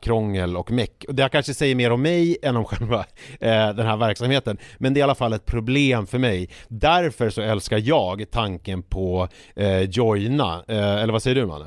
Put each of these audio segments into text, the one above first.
krångel och meck. Det här kanske säger mer om mig än om själva eh, den här verksamheten men det är i alla fall ett problem för mig. Därför så älskar jag tanken på eh, Joina, eh, eller vad säger du Manne?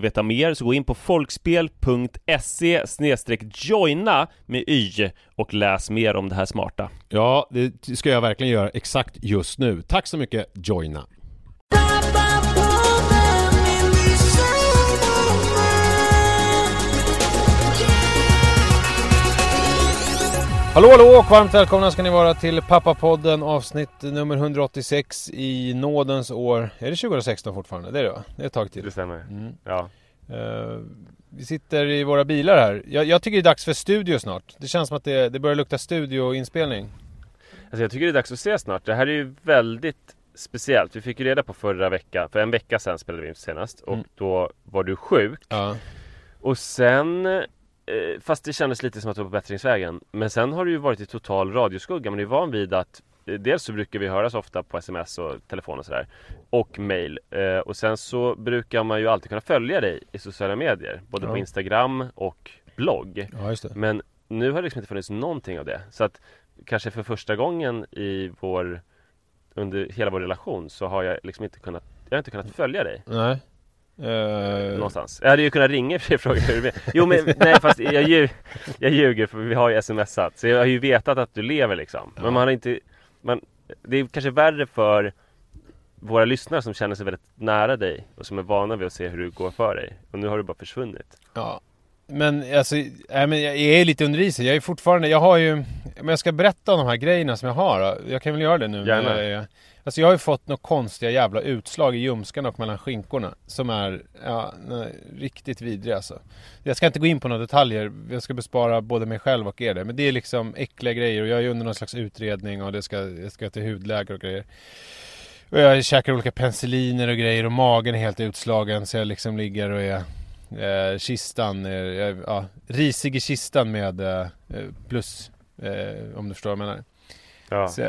veta mer så gå in på folkspel.se joina med y och läs mer om det här smarta. Ja, det ska jag verkligen göra exakt just nu. Tack så mycket Joina! Hallå hallå och varmt välkomna ska ni vara till Pappapodden avsnitt nummer 186 i nådens år. Är det 2016 fortfarande? Det är det va? Det är ett tag till. stämmer. Mm. Ja. Eh, vi sitter i våra bilar här. Jag, jag tycker det är dags för studio snart. Det känns som att det, det börjar lukta studioinspelning. Alltså jag tycker det är dags att se snart. Det här är ju väldigt speciellt. Vi fick ju reda på förra veckan, för en vecka sedan spelade vi in senast och Mm. då var du sjuk. Ja. Och sen, fast det kändes lite som att du var på bättringsvägen Men sen har du ju varit i total radioskugga Man är ju van vid att dels så brukar vi höras ofta på sms och telefon och sådär. Och mail. Eh, och sen så brukar man ju alltid kunna följa dig i sociala medier. Både Ja. på Instagram och blogg. Ja, det. Men nu har det liksom inte funnits någonting av det. Så att kanske för första gången i vår under hela vår relation så har jag liksom inte kunnat Jag har inte kunnat följa dig Nej. Eh, någonstans. Jag hade ju kunnat ringa för och fråga hur det är. Jo men nej fast jag, ljug, jag ljuger för vi har ju smsat. Så jag har ju vetat att du lever liksom. Men man har inte man, Det är kanske värre för våra lyssnare som känner sig väldigt nära dig och som är vana vid att se hur du går för dig. Och nu har du bara försvunnit. Ja. Men alltså, nej, men jag är lite under isen. Jag är fortfarande, jag har ju, men jag ska berätta om de här grejerna som jag har. Jag kan väl göra det nu. Gärna. Jag alltså jag har ju fått några konstiga jävla utslag i ljumskarna och mellan skinkorna. Som är, ja, nej, riktigt vidriga alltså. Jag ska inte gå in på några detaljer. Jag ska bespara både mig själv och er det. Men det är liksom äckliga grejer och jag är under någon slags utredning och det ska, jag ska till hudläkare och grejer. Och jag käkar olika penicilliner och grejer och magen är helt utslagen så jag liksom ligger och är eh, kistan, eh, ja, risig i kistan med eh, plus, eh, om du förstår vad jag menar. Ja. Så,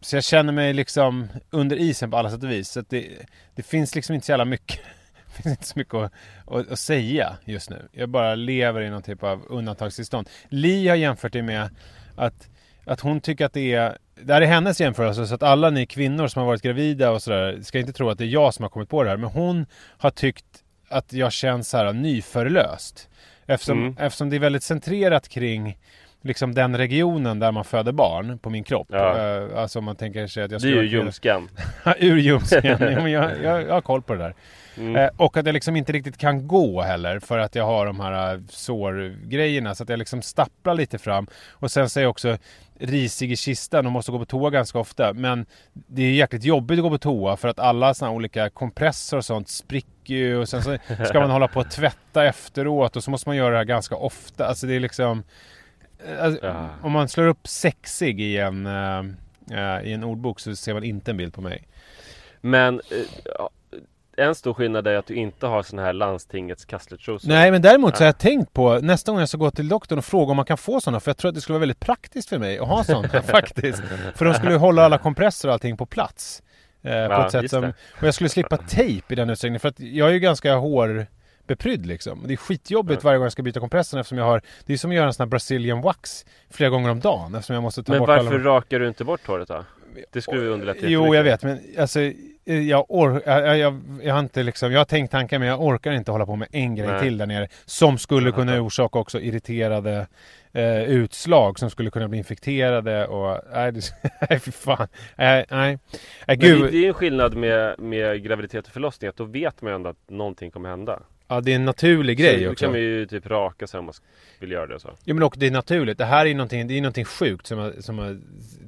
så jag känner mig liksom under isen på alla sätt och vis. Så att det, det finns liksom inte så jävla mycket, det finns inte så mycket att, att, att säga just nu. Jag bara lever i någon typ av undantagstillstånd. Li har jämfört det med att, att hon tycker att det är det här är hennes jämförelse så att alla ni kvinnor som har varit gravida och sådär ska inte tro att det är jag som har kommit på det här. Men hon har tyckt att jag känns så här nyförlöst. Eftersom, Mm. eftersom det är väldigt centrerat kring liksom den regionen där man föder barn på min kropp. Ja. Eh, alltså om man tänker sig att jag Det är ju ljumsken. Ur ljumsken. Ja, men jag, jag, jag har koll på det där. Mm. Eh, och att jag liksom inte riktigt kan gå heller för att jag har de här eh, sårgrejerna. Så att jag liksom stapplar lite fram. Och sen så är jag också risig i kistan och måste gå på toa ganska ofta. Men det är jäkligt jobbigt att gå på toa för att alla här olika kompressor och sånt spricker ju. Och sen så ska man hålla på att tvätta efteråt och så måste man göra det här ganska ofta. Alltså det är liksom... Alltså, Ja. Om man slår upp sexig i en, eh, i en ordbok så ser man inte en bild på mig. Men ja, en stor skillnad är att du inte har sån här landstingets kastlertrosor. Nej men däremot så har jag tänkt på nästa gång jag ska gå till doktorn och fråga om man kan få sådana för jag tror att det skulle vara väldigt praktiskt för mig att ha sådana faktiskt. För de skulle ju hålla alla kompressor och allting på plats. Eh, på Ja, ett sätt som, och jag skulle slippa tejp i den utsträckningen för att jag är ju ganska hårbeprydd liksom. Det är skitjobbigt varje gång jag ska byta kompressorn eftersom jag har Det är som att göra en sån här Brazilian wax flera gånger om dagen eftersom jag måste ta Men bort varför alla... rakar du inte bort håret då? Det skulle ju underlätta Jo, jag vet, men alltså jag, or- jag, jag, jag har inte liksom, jag har tänkt tankar men jag orkar inte hålla på med en grej Nej. till där nere som skulle kunna orsaka också irriterade eh, utslag som skulle kunna bli infekterade och nej, det, nej fan. Nej, nej. nej Men gud. det, det är ju en skillnad med, med graviditet och förlossning att då vet man ju ändå att någonting kommer hända. Ja, det är en naturlig så grej då också. kan man ju typ raka sig om man vill göra det och så. Ja men och det är naturligt. Det här är någonting, det är någonting sjukt som har, som har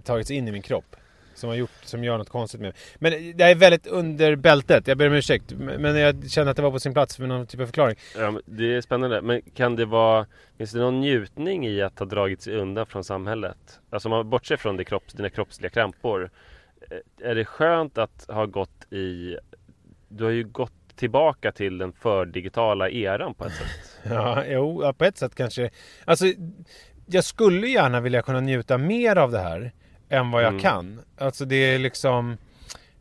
tagits in i min kropp. Som har gjort, som gör något konstigt med mig. Men det är väldigt under bältet. Jag ber om ursäkt. Men jag kände att det var på sin plats med någon typ av förklaring. Ja, det är spännande. Men kan det vara, finns det någon njutning i att ha dragit sig undan från samhället? Alltså om man bortser från det kropps, dina kroppsliga krämpor. eh, Är det skönt att ha gått i, du har ju gått tillbaka till den fördigitala eran på ett sätt. Ja, jo, på ett sätt kanske. Alltså, jag skulle gärna vilja kunna njuta mer av det här än vad jag Mm. kan. Alltså det är liksom...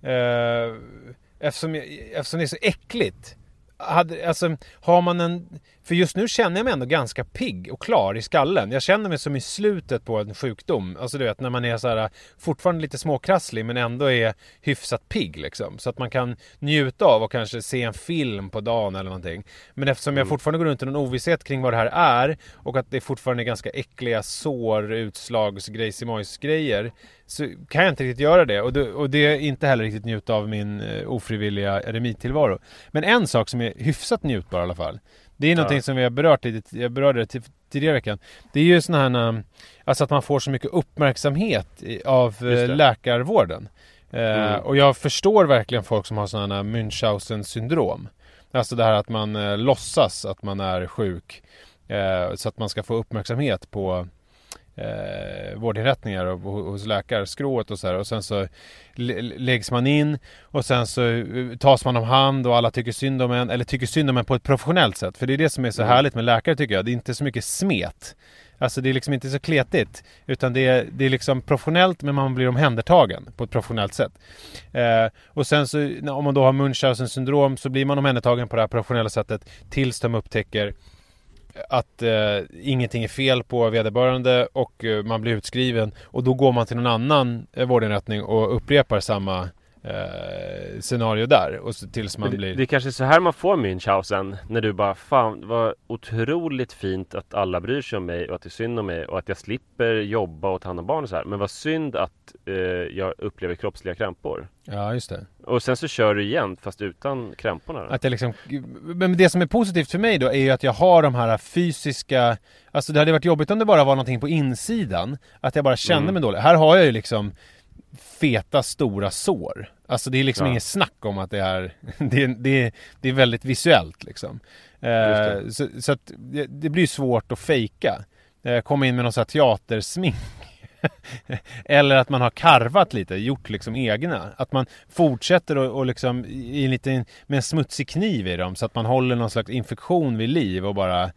Eh, eftersom, jag, eftersom det är så äckligt. Hade, alltså, har man en... För just nu känner jag mig ändå ganska pigg och klar i skallen. Jag känner mig som i slutet på en sjukdom. Alltså du vet när man är så här, fortfarande lite småkrasslig men ändå är hyfsat pigg liksom. Så att man kan njuta av och kanske se en film på dagen eller någonting. Men eftersom jag fortfarande går runt i någon ovisshet kring vad det här är och att det fortfarande är ganska äckliga sår, utslags, grejsimojs-grejer så kan jag inte riktigt göra det. Och det, och det är inte heller riktigt njuta av min eh, ofrivilliga eremittillvaro. Men en sak som är hyfsat njutbar i alla fall. Det är någonting Ja. som vi har berört lite, jag berörde det tidigare veckan. Det är ju sådana här, um, alltså att man får så mycket uppmärksamhet av eh, läkarvården. Eh, Mm. Och jag förstår verkligen folk som har sådana här Münchhausen syndrom. Alltså det här att man eh, låtsas att man är sjuk. Eh, så att man ska få uppmärksamhet på eh, vårdinrättningar och hos läkarskrået och så här. Och sen så läggs man in och sen så eh, tas man om hand och alla tycker synd om en, eller tycker synd om en på ett professionellt sätt. För det är det som är så mm. härligt med läkare tycker jag. Det är inte så mycket smet. Alltså det är liksom inte så kletigt. Utan det är, det är liksom professionellt men man blir omhändertagen på ett professionellt sätt. Eh, och sen så om man då har Munchausen syndrom så blir man omhändertagen på det här professionella sättet tills de upptäcker att eh, ingenting är fel på vederbörande och eh, man blir utskriven och då går man till någon annan eh, vårdinrättning och upprepar samma eh, scenario där och så, tills man det, blir... Det är kanske så här man får Münchhausen när du bara Fan vad otroligt fint att alla bryr sig om mig och att det är synd om mig och att jag slipper jobba och ta hand om barn och så här. Men vad synd att eh, jag upplever kroppsliga krämpor. Ja just det. Och sen så kör du igen fast utan krämporna då. Att jag liksom, men det som är positivt för mig då är ju att jag har de här fysiska Alltså det hade varit jobbigt om det bara var någonting på insidan Att jag bara kände mm. mig dålig. Här har jag ju liksom feta stora sår. Alltså det är liksom ja. inget snack om att det är, det, det, det är väldigt visuellt liksom. Eh, så, så, att det, det, blir svårt att fejka. Eh, komma in med någon sån här teatersmink. Eller att man har karvat lite, gjort liksom egna. Att man fortsätter och, och liksom i en liten, med en smutsig kniv i dem så att man håller någon slags infektion vid liv och bara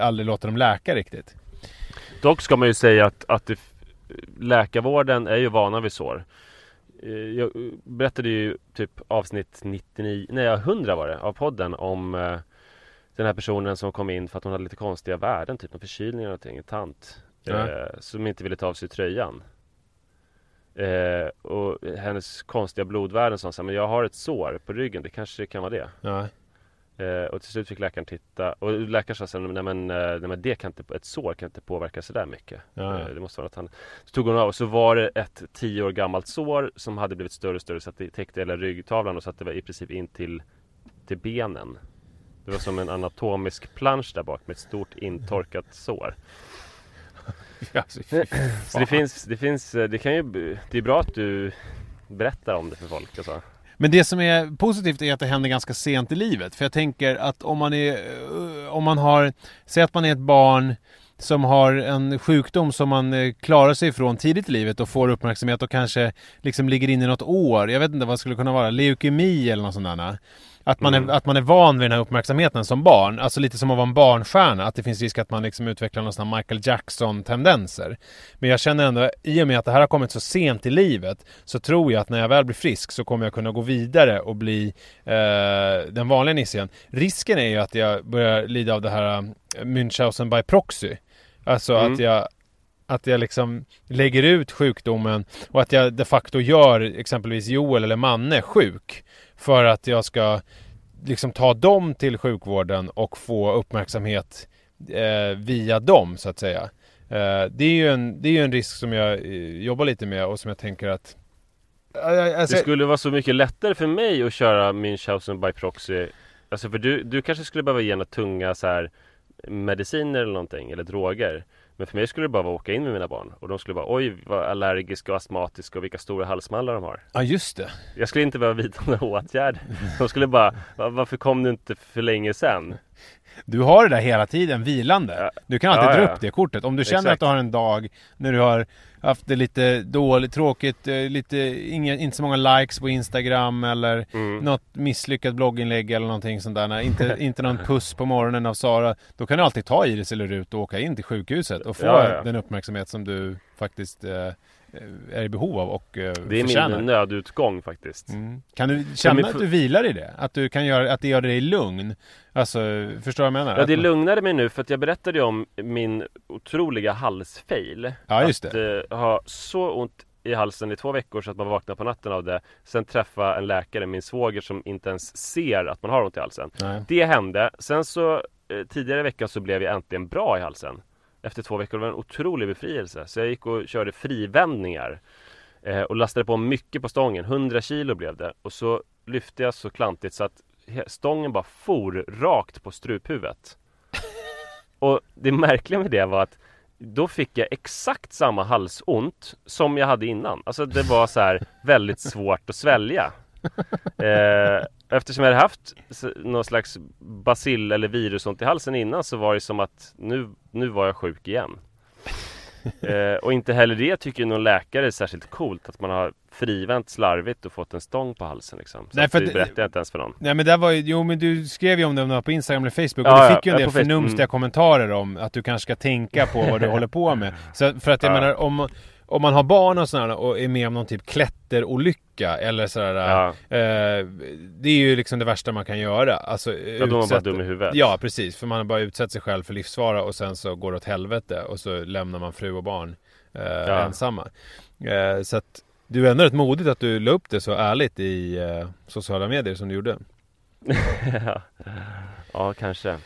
aldrig låter dem läka riktigt. Dock ska man ju säga att, att det läkarvården är ju vana vid sår. Eh, jag berättade ju typ avsnitt 99, nej 100 var det, av podden om eh, den här personen som kom in för att hon hade lite konstiga värden, typ en förkylning eller någonting, en tant. Ja. Eh, som inte ville ta av sig tröjan. Eh, och hennes konstiga blodvärden sa så här, men jag har ett sår på ryggen, det kanske kan vara det. Ja. Eh, och till slut fick läkaren titta och läkaren sa sen, nej men, eh, nej men det kan inte, ett sår kan inte påverka så där mycket. Ja. Eh, det måste vara att han... Så tog hon av och så var det ett tio år gammalt sår som hade blivit större och större så att det täckte hela ryggtavlan och så att det var i princip in till, till benen. Det var som en anatomisk plansch där bak med ett stort intorkat sår. Alltså, så det finns, det finns, det kan ju, det är bra att du berättar om det för folk alltså. Men det som är positivt är att det händer ganska sent i livet. För jag tänker att om man är, eh, om man har, säg att man är ett barn som har en sjukdom som man eh, klarar sig ifrån tidigt i livet och får uppmärksamhet och kanske liksom ligger inne i något år. Jag vet inte vad det skulle kunna vara, leukemi eller något sånt där. Att man, mm. är, att man är van vid den här uppmärksamheten som barn. Alltså lite som att vara en barnstjärna. Att det finns risk att man liksom utvecklar någon sån Michael Jackson-tendenser. Men jag känner ändå, i och med att det här har kommit så sent i livet, så tror jag att när jag väl blir frisk så kommer jag kunna gå vidare och bli eh, den vanliga nissen. Risken är ju att jag börjar lida av det här uh, Münchhausen by proxy. Alltså mm. att jag att jag liksom lägger ut sjukdomen och att jag de facto gör exempelvis Joel eller Manne sjuk. För att jag ska liksom ta dem till sjukvården och få uppmärksamhet eh, via dem så att säga. Eh, det är ju en, det är en risk som jag eh, jobbar lite med och som jag tänker att alltså, Det skulle vara så mycket lättare för mig att köra Münchhausen by proxy Alltså för du, du kanske skulle behöva ge några tunga så här mediciner eller någonting eller droger men för mig skulle det bara vara att åka in med mina barn och de skulle bara oj vad allergiska och astmatiska och vilka stora halsmallar de har. Ja just det. Jag skulle inte behöva vidta några åtgärder. De skulle bara varför kom du inte för länge sedan? Du har det där hela tiden vilande. Du kan alltid ja, dra ja. upp det kortet. Om du känner Exakt. att du har en dag när du har haft det lite dåligt, tråkigt, eh, lite, inga, inte så många likes på Instagram eller mm. något misslyckat blogginlägg eller någonting sånt där. Inte, inte någon puss på morgonen av Sara. Då kan du alltid ta Iris eller Rut och åka in till sjukhuset och få ja, den uppmärksamhet som du faktiskt eh, är i behov av och eh, Det är förtjänar. min nödutgång faktiskt. Mm. Kan du känna kan att du vilar i det? Att du kan göra, att det gör dig lugn? Alltså, förstår du vad jag menar? Ja, det lugnade mig nu för att jag berättade om min otroliga halsfail. Ja, just det. Att uh, ha så ont i halsen i två veckor så att man vaknar på natten av det. Sen träffa en läkare, min svåger som inte ens ser att man har ont i halsen. Nej. Det hände. Sen så eh, tidigare i veckan så blev jag äntligen bra i halsen efter två veckor. Det var en otrolig befrielse. Så jag gick och körde frivändningar eh, och lastade på mycket på stången. 100 kilo blev det. Och så lyfte jag så klantigt så att stången bara for rakt på struphuvudet. och det märkliga med det var att då fick jag exakt samma halsont som jag hade innan. Alltså det var så här väldigt svårt att svälja. Eh, eftersom jag hade haft någon slags bacill eller virusont i halsen innan så var det som att nu, nu var jag sjuk igen. Eh, och inte heller det tycker någon läkare är särskilt coolt Att man har frivänt slarvigt och fått en stång på halsen liksom. Så Nej, för det berättar jag inte ens för någon Nej men det var ju, jo men du skrev ju om det på Instagram eller Facebook Ja, och du ja, fick ju en del Facebook. förnumstiga Mm. kommentarer om att du kanske ska tänka på vad du håller på med. Så för att jag Ja. menar om, om man har barn och sådär och är med om någon typ klätterolycka eller sådär Ja, eh, Det är ju liksom det värsta man kan göra. Alltså, ja då är man bara dum i huvudet Ja precis, för man har bara utsatt sig själv för livsfara och sen så går det åt helvete och så lämnar man fru och barn eh, Ja. ensamma. Eh, så att du är ändå rätt modigt att du la upp det så ärligt i eh, sociala medier som du gjorde. ja. kanske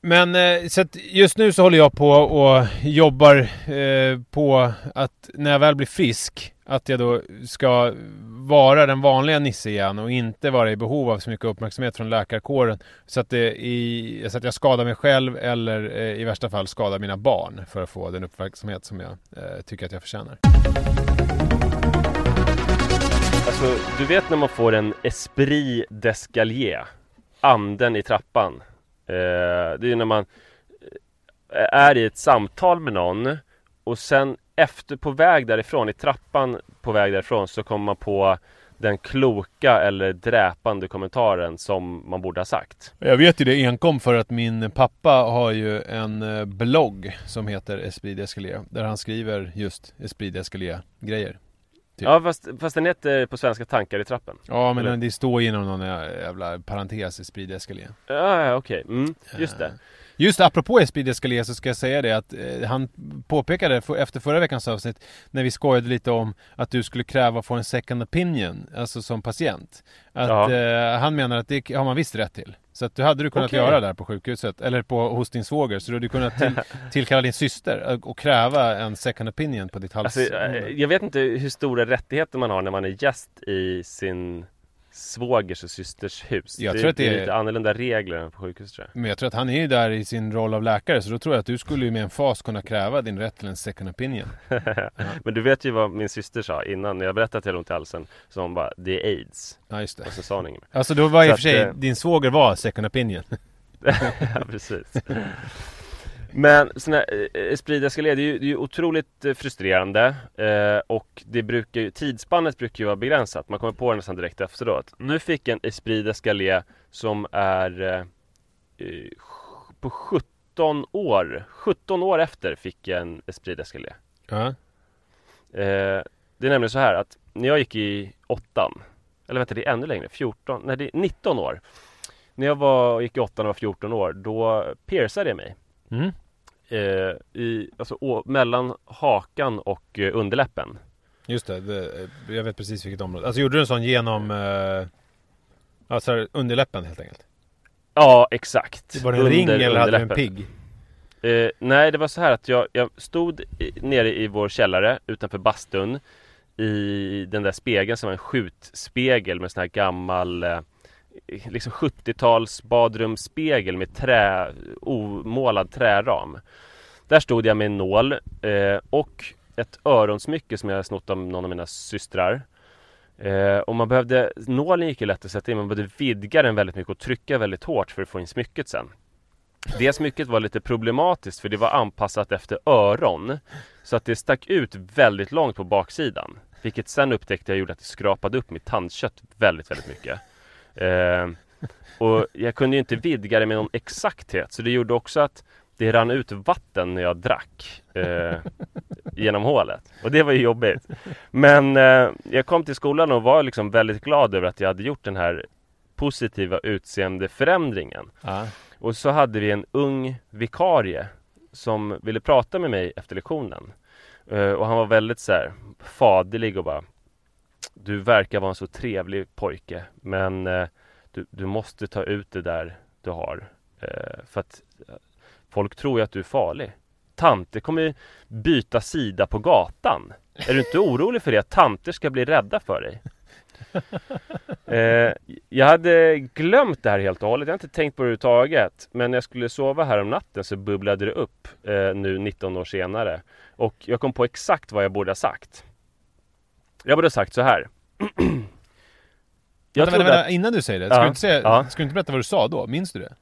men eh, så att just nu så håller jag på och jobbar eh, på att när jag väl blir frisk att jag då ska vara den vanliga Nisse igen och inte vara i behov av så mycket uppmärksamhet från läkarkåren. Så att, det i, så att jag skadar mig själv eller i värsta fall skadar mina barn för att få den uppmärksamhet som jag tycker att jag förtjänar. Alltså, du vet när man får en esprit d'escalier Anden i trappan Eh, det är ju när man eh, är i ett samtal med någon Och sen efter, på väg därifrån, i trappan på väg därifrån Så kommer man på den kloka eller dräpande kommentaren som man borde ha sagt Jag vet ju det enkom för att min pappa har ju en eh, blogg som heter Esprit Escalier där han skriver just Esprit Escalier grejer. Typ. Ja fast, fast den heter på svenska tankar i trappen Ja men Eller? det står inom någon jävla parentes Esprit d'Escalier. Ja, okej, mm, just det Eh, Just apropå Esprit d'Escalier så ska jag säga det att eh, han påpekade för, efter förra veckans avsnitt när vi skojade lite om att du skulle kräva att få en second opinion, alltså som patient. Att eh, han menar att det har man visst rätt till. Så att du hade du kunnat Okej. göra där på sjukhuset, eller på, hos din svåger. Så du hade kunnat till, tillkalla din syster och- och kräva en second opinion på ditt hals. Alltså, eh, jag vet inte hur stora rättigheter man har när man är gäst i sin svågers och systers hus. Jag det, tror att det är lite annorlunda regler än på sjukhus tror jag. Men jag tror att han är ju där i sin roll av läkare, så då tror jag att du skulle ju med en fas kunna kräva din rätt till en second opinion. Men du vet ju vad min syster sa innan, när jag berättade att jag hade ont i halsen. Så hon bara, det är aids. Ja, just det. Och så sa hon inget mer. Alltså då var i och för sig, eh, din svåger var second opinion. ja, precis. Men sån här eh, Esprit d'Escalier, det är ju, det är otroligt eh, frustrerande eh, och det brukar ju, tidsspannet brukar ju vara begränsat. Man kommer på det nästan direkt efteråt. Nu fick en Esprit d'Escalier som är eh, eh, på 17 år. 17 år efter fick jag en Esprit d'Escalier. Ja. Eh, det är nämligen så här att när jag gick i åttan Eller vänta, det är ännu längre, 14, nej det är 19 år När jag var, gick i åttan och var 14 år, då piercade jag mig Mm. Eh, i, alltså, å, Mellan hakan och eh, underläppen Just det, det, jag vet precis vilket område. Alltså gjorde du en sån genom eh, alltså underläppen helt enkelt? Ja, exakt Var det en ring Under eller hade du en pigg? Eh, nej, det var så här att jag, jag stod i, nere i vår källare utanför bastun I den där spegeln som var en skjutspegel med sån här gammal eh, Liksom 70-tals badrumsspegel med trä, omålad träram. Där stod jag med en nål eh, och ett öronsmycke som jag hade snott av någon av mina systrar. Eh, Och man behövde, nålen gick ju lätt att sätta in, man behövde vidga den väldigt mycket och trycka väldigt hårt för att få in smycket sen. Det smycket var lite problematiskt för det var anpassat efter öron Så att det stack ut väldigt långt på baksidan Vilket sen upptäckte jag gjorde att det skrapade upp mitt tandkött väldigt, väldigt mycket eh, Och jag kunde ju inte vidga det med någon exakthet Så det gjorde också att det rann ut vatten när jag drack eh, Genom hålet Och det var ju jobbigt Men eh, jag kom till skolan och var liksom väldigt glad över att jag hade gjort den här positiva utseendeförändringen Ja. och så hade vi en ung vikarie som ville prata med mig efter lektionen. Eh, och han var väldigt så här faderlig och bara Du verkar vara en så trevlig pojke men eh, du, du måste ta ut det där du har. Eh, för att eh, folk tror ju att du är farlig. Tanter kommer ju byta sida på gatan. Är du inte orolig för det? Att tanter ska bli rädda för dig? Eh, jag hade glömt det här helt och hållet. Jag har inte tänkt på det överhuvudtaget. Men när jag skulle sova här om natten så bubblade det upp eh, nu 19 år senare. Och jag kom på exakt vad jag borde ha sagt. Jag borde ha sagt så här. jag vänta, vänta, vänta, innan du säger det, ska, Ja, du inte säga, ja. ska du inte berätta vad du sa då? Minns du det?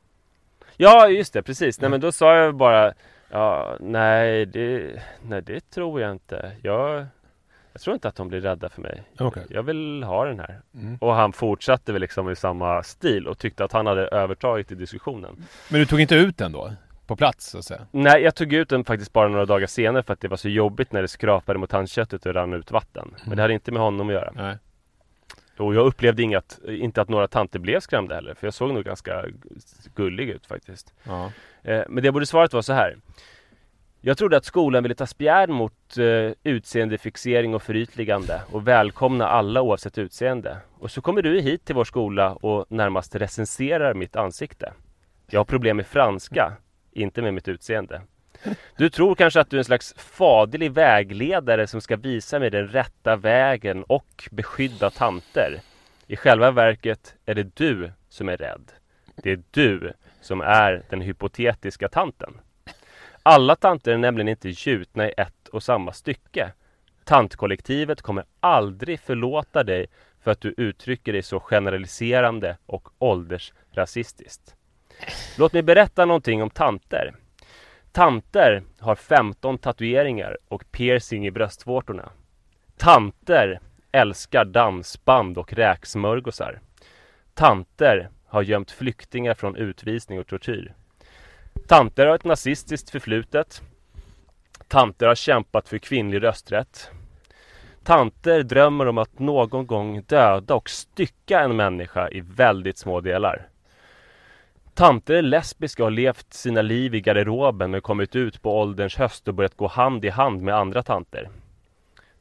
Ja, just det, precis. Nej men då sa jag bara Ja, nej det, nej det tror jag inte. Jag, jag tror inte att de blir rädda för mig. Okej. Jag vill ha den här. Mm. Och han fortsatte väl liksom i samma stil och tyckte att han hade övertagit i diskussionen. Men du tog inte ut den då? På plats så att säga? Nej, jag tog ut den faktiskt bara några dagar senare för att det var så jobbigt när det skrapade mot handköttet och rann ut vatten. Men det hade inte med honom att göra. Nej. Och jag upplevde inget, inte att några tanter blev skrämda heller, för jag såg nog ganska gullig ut faktiskt. Ja. Eh, Men det borde svarat var så här. Jag trodde att skolan ville ta spjärn mot eh, utseendefixering och förytligande och välkomna alla oavsett utseende. Och så kommer du hit till vår skola och närmast recenserar mitt ansikte. Jag har problem med franska, inte med mitt utseende. Du tror kanske att du är en slags faderlig vägledare som ska visa mig den rätta vägen och beskydda tanter. I själva verket är det du som är rädd. Det är du som är den hypotetiska tanten. Alla tanter är nämligen inte gjutna i ett och samma stycke. Tantkollektivet kommer aldrig förlåta dig för att du uttrycker dig så generaliserande och åldersrasistiskt. Låt mig berätta någonting om tanter. Tanter har 15 tatueringar och piercing i bröstvårtorna. Tanter älskar dansband och räksmörgåsar. Tanter har gömt flyktingar från utvisning och tortyr. Tanter har ett nazistiskt förflutet. Tanter har kämpat för kvinnlig rösträtt. Tanter drömmer om att någon gång döda och stycka en människa i väldigt små delar. Tanter är lesbiska och har levt sina liv i garderoben men kommit ut på ålderns höst och börjat gå hand i hand med andra tanter.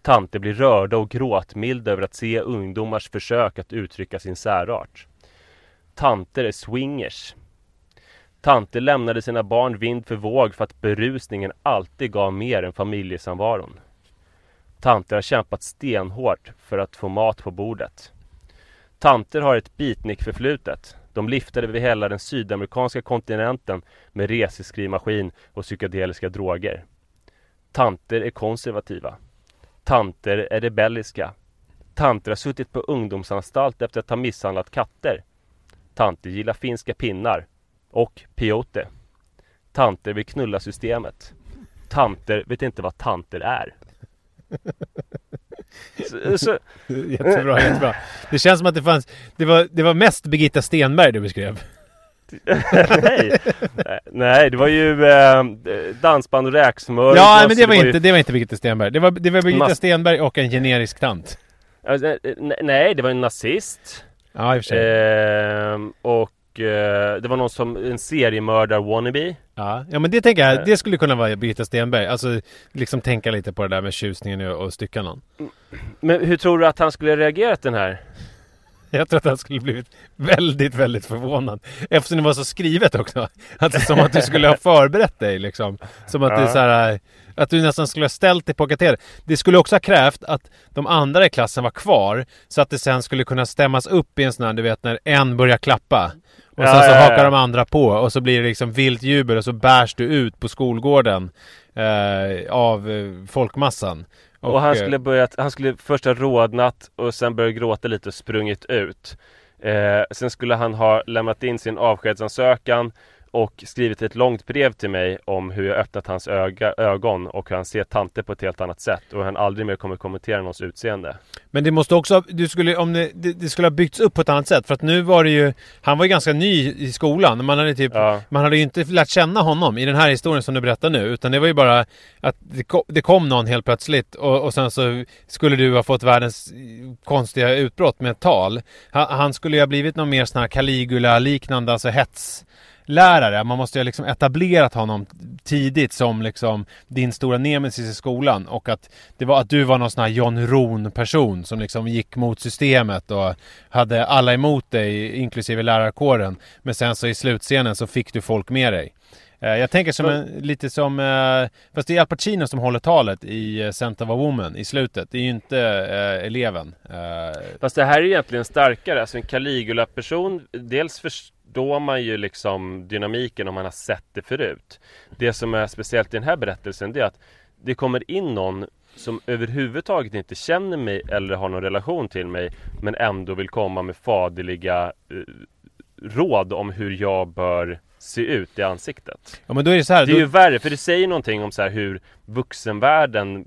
Tanter blir rörda och gråtmilda över att se ungdomars försök att uttrycka sin särart. Tanter är swingers. Tanter lämnade sina barn vind för våg för att berusningen alltid gav mer än familjesamvaron. Tanter har kämpat stenhårt för att få mat på bordet. Tanter har ett beatnik-förflutet. De liftade över hela den sydamerikanska kontinenten med reseskrivmaskin och psykedeliska droger. Tanter är konservativa. Tanter är rebelliska. Tanter har suttit på ungdomsanstalt efter att ha misshandlat katter. Tanter gillar finska pinnar. Och peyote. Tanter vill knulla systemet. Tanter vet inte vad tanter är. Så, så, Jättebra, jättebra. Det känns som att det fanns, det var, det var mest Birgitta Stenberg du beskrev. nej, nej, det var ju eh, dansband och räksmörgås. Ja, men det var, ju- inte, det var inte Birgitta Stenberg. Det var, det var Birgitta Mas- Stenberg och en generisk tant. Alltså, eh, ne- Nej, det var en nazist. Ja, i och för sig. Ehm, och eh, det var någon som, en seriemördar-wannabe. Ja, ja, men det tänker jag, det skulle kunna vara Birgitta Stenberg. Alltså, liksom tänka lite på det där med tjusningen och, och stycka någon. Men hur tror du att han skulle reagerat den här? Jag tror att han skulle blivit väldigt, väldigt förvånad. Eftersom det var så skrivet också. Alltså som att du skulle ha förberett dig liksom. Som att det är så här, att du nästan skulle ha ställt dig på kafeterian. Det skulle också ha krävt att de andra i klassen var kvar. Så att det sen skulle kunna stämmas upp i en sån här, du vet när en börjar klappa. Och sen Ja, så ja, ja. hakar de andra på och så blir det liksom vilt jubel och så bärs du ut på skolgården eh, av eh, folkmassan. Och, han eh, skulle börjat, han skulle först ha rodnat och sen börjat gråta lite och sprungit ut. Eh, sen skulle han ha lämnat in sin avskedsansökan och skrivit ett långt brev till mig om hur jag öppnat hans öga, ögon och hur han ser tanter på ett helt annat sätt och hur han aldrig mer kommer kommentera någons utseende. Men det måste också, du skulle, om det, det, det skulle ha byggts upp på ett annat sätt. För att nu var det ju, han var ju ganska ny i skolan. Man hade typ, Ja. man hade ju inte lärt känna honom i den här historien som du berättar nu. Utan det var ju bara att det kom, det kom någon helt plötsligt och, och sen så skulle du ha fått världens konstiga utbrott med ett tal. Han, han skulle ju ha blivit någon mer sån här Caligula-liknande, alltså hets lärare. Man måste ju liksom etablerat honom tidigt som liksom din stora nemesis i skolan och att det var att du var någon sån här John Ron person som liksom gick mot systemet och hade alla emot dig inklusive lärarkåren. Men sen så i slutscenen så fick du folk med dig. Eh, Jag tänker som en, lite som, eh, fast det är Al Pacino som håller talet i eh, Scent of a Woman i slutet. Det är ju inte eh, eleven. Fast det här är egentligen starkare, alltså en Caligula-person, dels förstår man ju liksom dynamiken om man har sett det förut. Det som är speciellt i den här berättelsen det är att det kommer in någon som överhuvudtaget inte känner mig eller har någon relation till mig men ändå vill komma med faderliga eh, råd om hur jag bör se ut i ansiktet. Ja men då är det så här, Det är då, ju värre, för det säger någonting om så här hur vuxenvärlden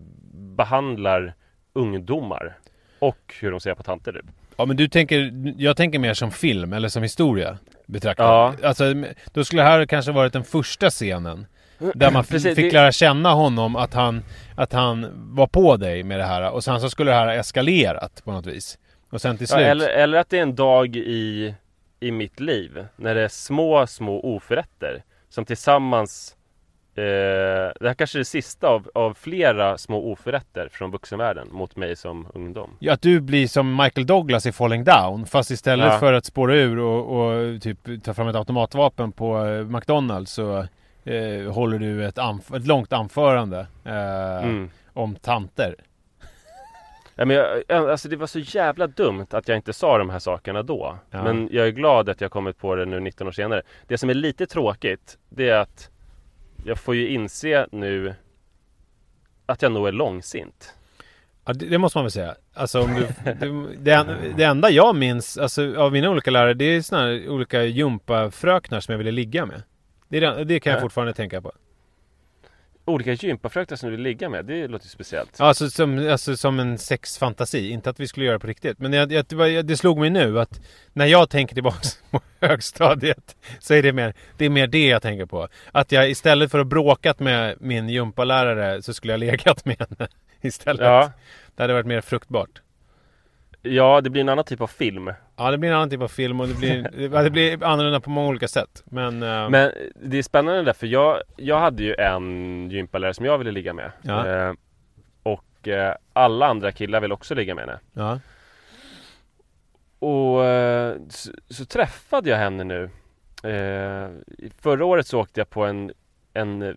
behandlar ungdomar och hur de ser på tanter typ. ja men du tänker, jag tänker mer som film eller som historia betraktad. Ja. Alltså, då skulle det här kanske varit den första scenen. Där man Precis, fick det- lära känna honom att han, att han var på dig med det här och sen så skulle det här ha eskalerat på något vis. Och sen till Ja, slut. eller, eller att det är en dag i, i mitt liv när det är små, små oförrätter som tillsammans eh, Det här kanske är det sista av, av flera små oförrätter från vuxenvärlden mot mig som ungdom. Ja, att du blir som Michael Douglas i Falling Down Fast istället Ja. för att spåra ur och, och typ ta fram ett automatvapen på eh, McDonalds så eh, håller du ett, ett långt anförande eh, Mm. om tanter. Ja, men jag, alltså det var så jävla dumt att jag inte sa de här sakerna då. Ja. Men jag är glad att jag kommit på det nu 19 år senare. Det som är lite tråkigt, det är att jag får ju inse nu att jag nog är långsint. Ja, det, det måste man väl säga. Alltså om du, det, det, en- det enda jag minns alltså, av mina olika lärare det är såna här olika gympafröknar som jag ville ligga med. Det, det, kan jag Ja. fortfarande tänka på. Olika gympafröknar som du vill ligga med, det låter ju speciellt. Alltså som, alltså som en sexfantasi, inte att vi skulle göra det på riktigt. Men jag, jag, det, slog mig nu att när jag tänker tillbaks på högstadiet så är det mer det, är mer det jag tänker på. Att jag istället för att bråkat med min gympalärare så skulle jag legat med henne istället. Ja, Det hade varit mer fruktbart. ja, det blir en annan typ av film. Ja, det blir en annan typ av film och det blir, ja, det blir annorlunda på många olika sätt. Men, eh, Men det är spännande där, för jag, jag hade ju en gympalärare som jag ville ligga med. Ja. Eh, och eh, alla andra killar vill också ligga med henne. ja. Och så, så träffade jag henne nu. Förra året så åkte jag på en, en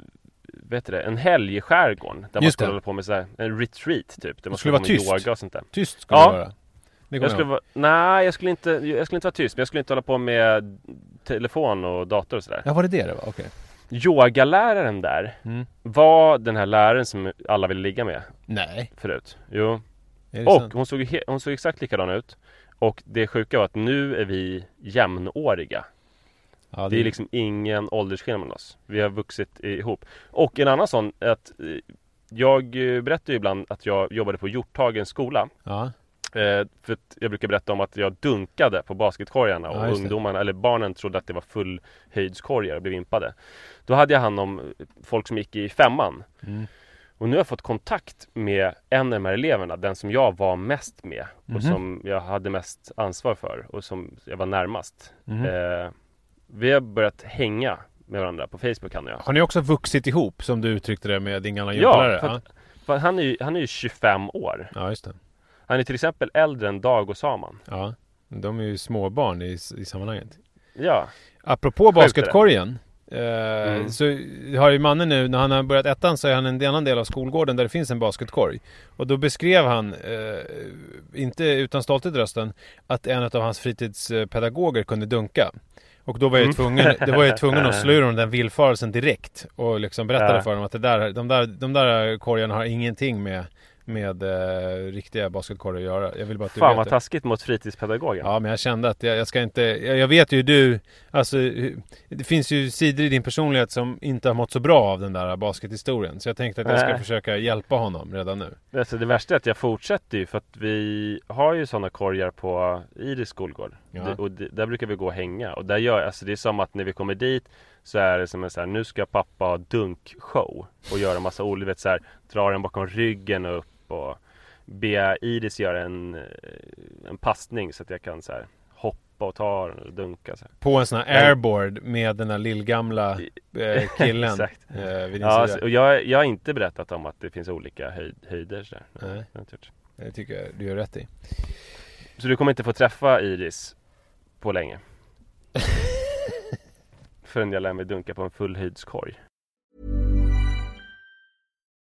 vet du det, en helg i skärgården. Där man Just skulle det. hålla på med så här, en retreat typ. Där man skulle vara tyst. yoga och sånt där. Tyst skulle Ja. det vara. Det Jag skulle vara, nej, jag skulle, inte, jag skulle inte vara tyst, men jag skulle inte hålla på med telefon och dator och sådär. Ja, var det det det var? Okej. Yogaläraren där Mm. var den här läraren som alla ville ligga med Nej, förut. Jo. det Och sant? hon såg, hon såg exakt likadan ut. Och det sjuka var att nu är vi jämnåriga. Ja, Det är liksom ingen åldersskillnad mellan oss. Vi har vuxit ihop. Och en annan sån att eh, jag eh, berättar ju ibland att jag jobbade på Hjorthagens skola. Ja, Eh, för jag brukar berätta om att jag dunkade på basketkorgarna och Ja, det. ungdomarna, eller barnen trodde att det var fullhöjdskorgar och blev impade. Då hade jag hand om folk som gick i femman. Mm. Och nu har jag fått kontakt med en av de här eleverna, den som jag var mest med Mhm. och som jag hade mest ansvar för och som jag var närmast. Mhm. Eh, vi har börjat hänga med varandra på Facebook han och jag. Har ni också vuxit ihop som du uttryckte det med din gamla Ja, gympalärare? för att- För han är ju, han är ju 25 år. ja, just det. Han är till exempel äldre än Dag och Saman. Ja, de är ju småbarn i, i sammanhanget. Ja, Apropå basketkorgen. Eh, Mm. Så har ju mannen nu, när han har börjat ettan så är han en annan del av skolgården där det finns en basketkorg. Och då beskrev han, eh, inte utan stolthet i rösten, att en av hans fritidspedagoger kunde dunka. Och då var jag Mm. tvungen, det var jag tvungen att slå ur honom den villfarelsen direkt. Och liksom berättade Ja. för honom att det där, de, där, de där korgarna har ingenting med, med eh, riktiga basketkorgar att göra. Jag vill bara att du fan vad det. taskigt mot fritidspedagogen. Ja men jag kände att jag, jag ska inte, jag, jag vet ju du, alltså det finns ju sidor i din personlighet som inte har mått så bra av den där baskethistorien. Så jag tänkte att jag ska Nej. försöka hjälpa honom redan nu. Alltså det värsta är att jag fortsätter ju för att vi har ju sådana korgar på Iris skolgård. Ja. Det, och det, där brukar vi gå och hänga. Och där gör, alltså det är som att när vi kommer dit så är det som en så här, nu ska pappa ha dunkshow. Och göra massa olika, så här, dra den bakom ryggen upp och be Iris göra en, eh, en passning så att jag kan så här hoppa och ta den och dunka. Så här. På en sån här airboard med den där lillgamla eh, killen Exakt. eh, vid din Ja, sida. och jag, jag har inte berättat om att det finns olika höjd, höjder. Så, där. Nej. Det tycker jag du gör rätt i. så du kommer inte få träffa Iris på länge? Förrän jag lär mig dunka på en fullhöjdskorg.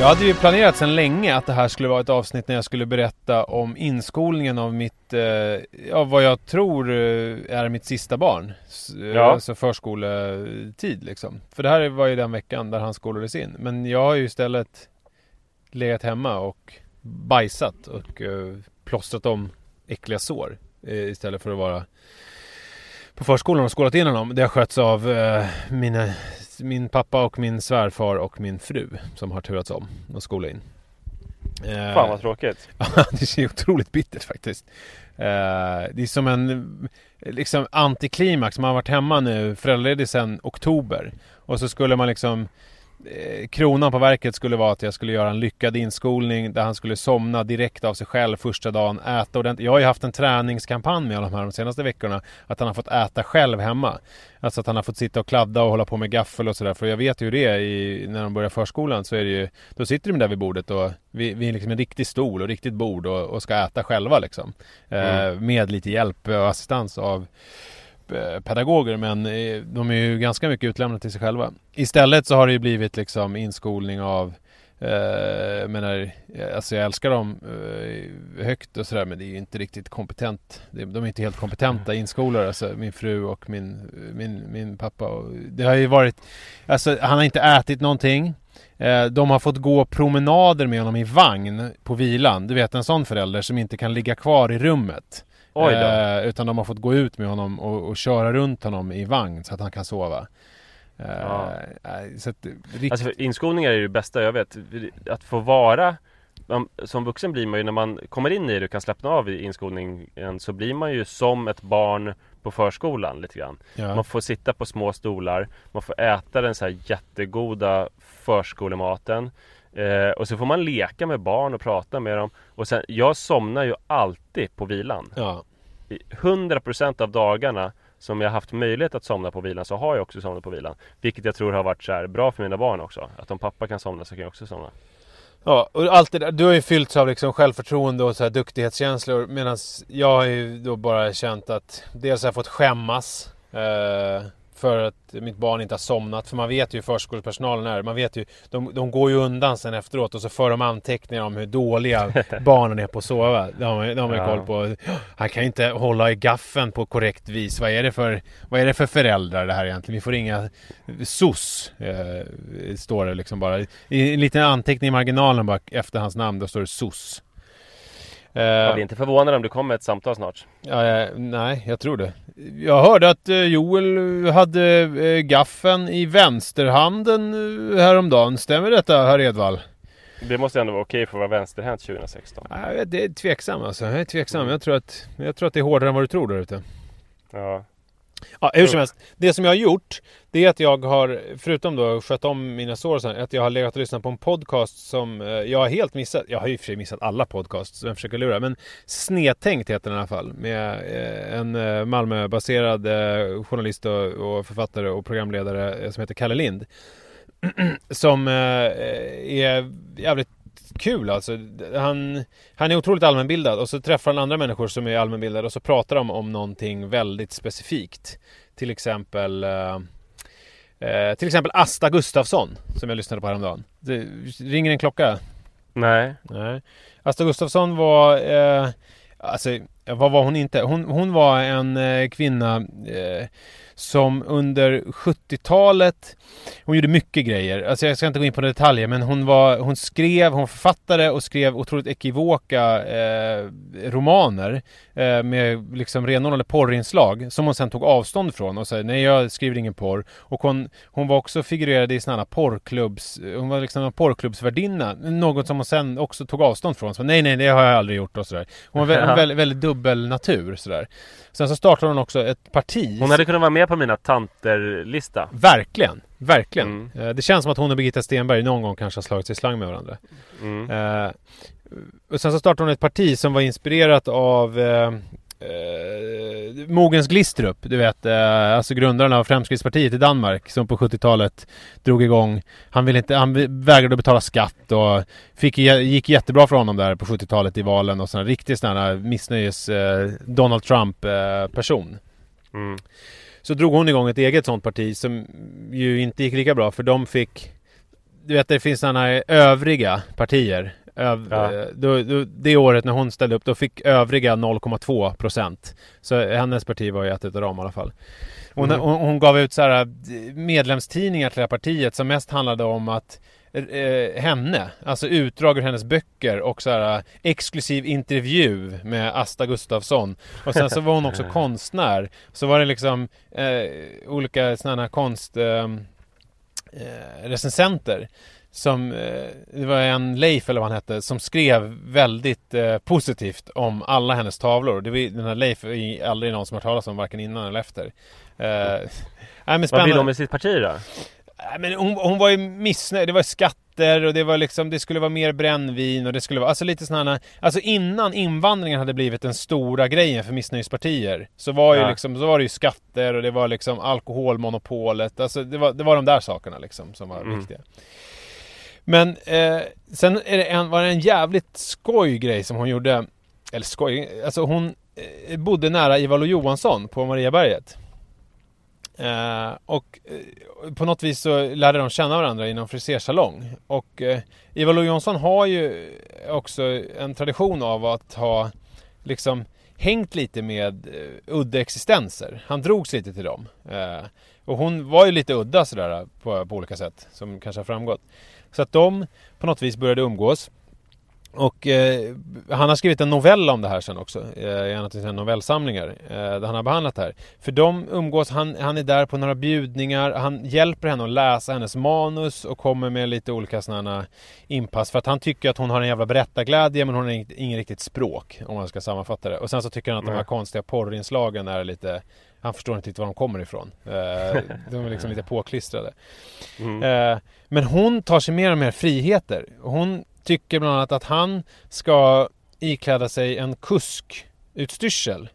Jag hade ju planerat sedan länge att det här skulle vara ett avsnitt när jag skulle berätta om inskolningen av mitt, eh, ja vad jag tror eh, är mitt sista barn. Eh, Ja. Alltså förskoletid liksom. För det här var ju den veckan där han skolades in. Men jag har ju istället legat hemma och bajsat och eh, plåstrat om äckliga sår. Eh, istället för att vara på förskolan och skålat in honom. Det har skötts av eh, mina, min pappa och min svärfar och min fru som har turats om att skola in. Eh, Fan vad tråkigt. Det är otroligt bittert faktiskt. Eh, det är som en liksom antiklimax. Man har varit hemma nu, föräldraledig sedan oktober. Och så skulle man liksom Kronan på verket skulle vara att jag skulle göra en lyckad inskolning där han skulle somna direkt av sig själv första dagen, äta ordentligt. Jag har ju haft en träningskampanj med honom här de senaste veckorna. Att han har fått äta själv hemma. Alltså att han har fått sitta och kladda och hålla på med gaffel och sådär. För jag vet ju hur det är i, när de börjar förskolan så är det ju Då sitter de där vid bordet och vid, vid liksom en riktig stol och riktigt bord och, och ska äta själva liksom. Eh, med lite hjälp och assistans av eh, pedagoger men eh, de är ju ganska mycket utlämnade till sig själva. Istället så har det ju blivit liksom inskolning av eh, jag menar, eh, alltså jag älskar dem högt och sådär men det är ju inte riktigt kompetent. De är inte helt kompetenta inskolare, alltså min fru och min, min, min pappa. Det har ju varit, alltså han har inte ätit någonting. De har fått gå promenader med honom i vagn på vilan. Du vet en sån förälder som inte kan ligga kvar i rummet. Eh, utan de har fått gå ut med honom och, och köra runt honom i vagn så att han kan sova. Eh, Ja. eh, så att, rikt... Alltså inskolningar är ju det bästa jag vet. Att få vara man, Som vuxen blir man ju när man kommer in i det och kan slappna av i inskolningen så blir man ju som ett barn på förskolan lite grann. ja. Man får sitta på små stolar, man får äta den så här jättegoda förskolematen eh, och så får man leka med barn och prata med dem. Och sen, jag somnar ju alltid på vilan. ja. I 100% av dagarna som jag haft möjlighet att somna på vilan så har jag också somnat på vilan. Vilket jag tror har varit så bra för mina barn också. Att om pappa kan somna så kan jag också somna. Ja, och allt det där, du har ju fyllts av liksom självförtroende och så här duktighetskänslor medan jag har ju då bara känt att dels har jag fått skämmas eh, för att mitt barn inte har somnat. För man vet ju hur förskolepersonalen är. Man vet ju, de, de går ju undan sen efteråt och så för de anteckningar om hur dåliga barnen är på att sova. Det har man ju Ja. koll på. Han kan ju inte hålla i gaffeln på korrekt vis. Vad är det för, vad är det för föräldrar det här egentligen? Vi får ringa SOS. Eh, står det liksom bara. I en liten anteckning i marginalen bara efter hans namn. Då står det SOS. Eh, Jag blir inte förvånad om du kommer ett samtal snart. Ja, nej, jag tror det. Jag hörde att eh, Joel hade eh, gaffen i vänsterhanden häromdagen. Stämmer detta, herr Edvall? Det måste ändå vara okej för att vara vänsterhänt 2016. Nej, jag vet, det är tveksam alltså. Jag är tveksam. Jag tror, att, jag tror att det är hårdare än vad du tror där ute. Ja. Ja, hur som helst. Det som jag har gjort, det är att jag har, förutom då skött om mina sår sånt, att jag har legat och lyssnat på en podcast som eh, jag har helt missat. Jag har och för sig missat alla podcasts, vem försöker lura. Men Snedtänkt heter den i alla fall. Med eh, en eh, Malmöbaserad journalist och, författare och programledare som heter Kalle Lind. som är jävligt kul alltså. Han, han är otroligt allmänbildad och så träffar han andra människor som är allmänbildade och så pratar de om någonting väldigt specifikt. Till exempel eh, eh, Till exempel Asta Gustafsson som jag lyssnade på häromdagen. Det ringer en klocka. Nej. Nej. Asta Gustafsson var eh, Alltså, vad var hon inte? Hon, hon var en eh, kvinna eh, som under 70-talet Hon gjorde mycket grejer. Alltså jag ska inte gå in på detaljer men hon var Hon skrev, hon var författare och skrev otroligt ekivoka eh, romaner eh, med liksom renodlade porrinslag som hon sen tog avstånd från och sa nej jag skriver ingen porr. Och hon, hon var också figurerade i sådana porrklubbs Hon var liksom en porrklubbsvärdinna. Något som hon sen också tog avstånd från. Så nej nej det har jag aldrig gjort och sådär. Hon var väldigt, väldigt dubbel natur sådär. Sen så startade hon också ett parti Hon hade kunnat vara med på mina tanter-lista Verkligen, verkligen. Mm. Eh, Det känns som att hon och Birgitta Stenberg någon gång kanske har slagit sig i slang med varandra. mm. Eh, och sen så startade hon ett parti som var inspirerat av eh, eh, Mogens Glistrup, du vet, eh, alltså grundaren av Fremskrittspartiet i Danmark som på 70-talet drog igång. Han, ville inte, han vägrade betala skatt och fick, gick jättebra för honom där på 70-talet i valen och sådana riktigt sådana missnöjes eh, Donald Trump person. Mm. Så drog hon igång ett eget sånt parti som ju inte gick lika bra för de fick Du vet det finns sådana övriga partier Öv, Ja. eh, då, då, Det året när hon ställde upp då fick övriga 0,2 procent Så hennes parti var ju ett utav dem i alla fall hon, Mm. hon, hon gav ut så här eh, medlemstidningar till det här partiet som mest handlade om att eh, henne, alltså utdrag ur hennes böcker och så här exklusiv intervju med Asta Gustafsson. Och sen så var hon också konstnär. Så var det liksom eh, olika sådana här konst eh, eh, recensenter som, eh, det var en Leif eller vad han hette, som skrev väldigt eh, positivt om alla hennes tavlor. Det var, den här Leif är aldrig någon som har talas om varken innan eller efter. Eh, nej, men Vad vill de med sitt parti då? Nej, men hon, hon var ju missnöjd. Det var skatter och det var liksom, det skulle vara mer brännvin och det skulle vara, alltså lite sådana Alltså innan invandringen hade blivit den stora grejen för missnöjespartier Så var ju Ja. liksom, så var det ju skatter och det var liksom alkoholmonopolet Alltså det var, det var de där sakerna liksom som var Mm. viktiga men eh, sen är det en, var det en jävligt skoj grej som hon gjorde Eller skoj, alltså hon eh, bodde nära Ivar Lo-Johansson på Mariaberget Eh, och eh, på något vis så lärde de känna varandra inom frisersalong. Och eh, Ivar Lo-Johansson har ju också en tradition av att ha liksom hängt lite med eh, udda existenser. Han drogs lite till dem. Eh, och hon var ju lite udda sådär på, på olika sätt som kanske har framgått. Så att de på något vis började umgås. Och eh, han har skrivit en novell om det här sen också, eh, i en av sina novellsamlingar, eh, där han har behandlat det här. För de umgås, han, han är där på några bjudningar, han hjälper henne att läsa hennes manus och kommer med lite olika sådana inpass. För att han tycker att hon har en jävla berättarglädje men hon har inget, ingen riktigt språk, om man ska sammanfatta det. Och sen så tycker han att de här konstiga porrinslagen är lite, han förstår inte riktigt var de kommer ifrån. Eh, de är liksom lite påklistrade. Mm. Eh, men hon tar sig mer och mer friheter. Hon tycker bland annat att han ska ikläda sig en kuskutstyrsel.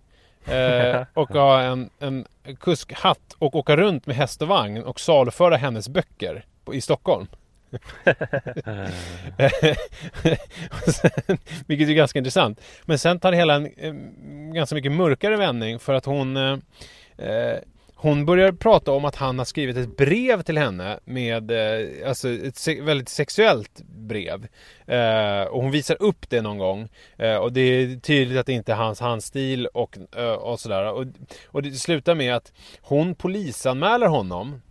Eh, och ha en, en kuskhatt och åka runt med häst och vagn och saluföra hennes böcker i Stockholm. Sen, Vilket är ganska intressant. Men sen tar det hela en, en ganska mycket mörkare vändning för att hon eh, eh, hon börjar prata om att han har skrivit ett brev till henne med, eh, alltså ett se- väldigt sexuellt brev. Eh, och hon visar upp det någon gång. Eh, och det är tydligt att det inte är hans handstil och, eh, och sådär. Och, och det slutar med att hon polisanmäler honom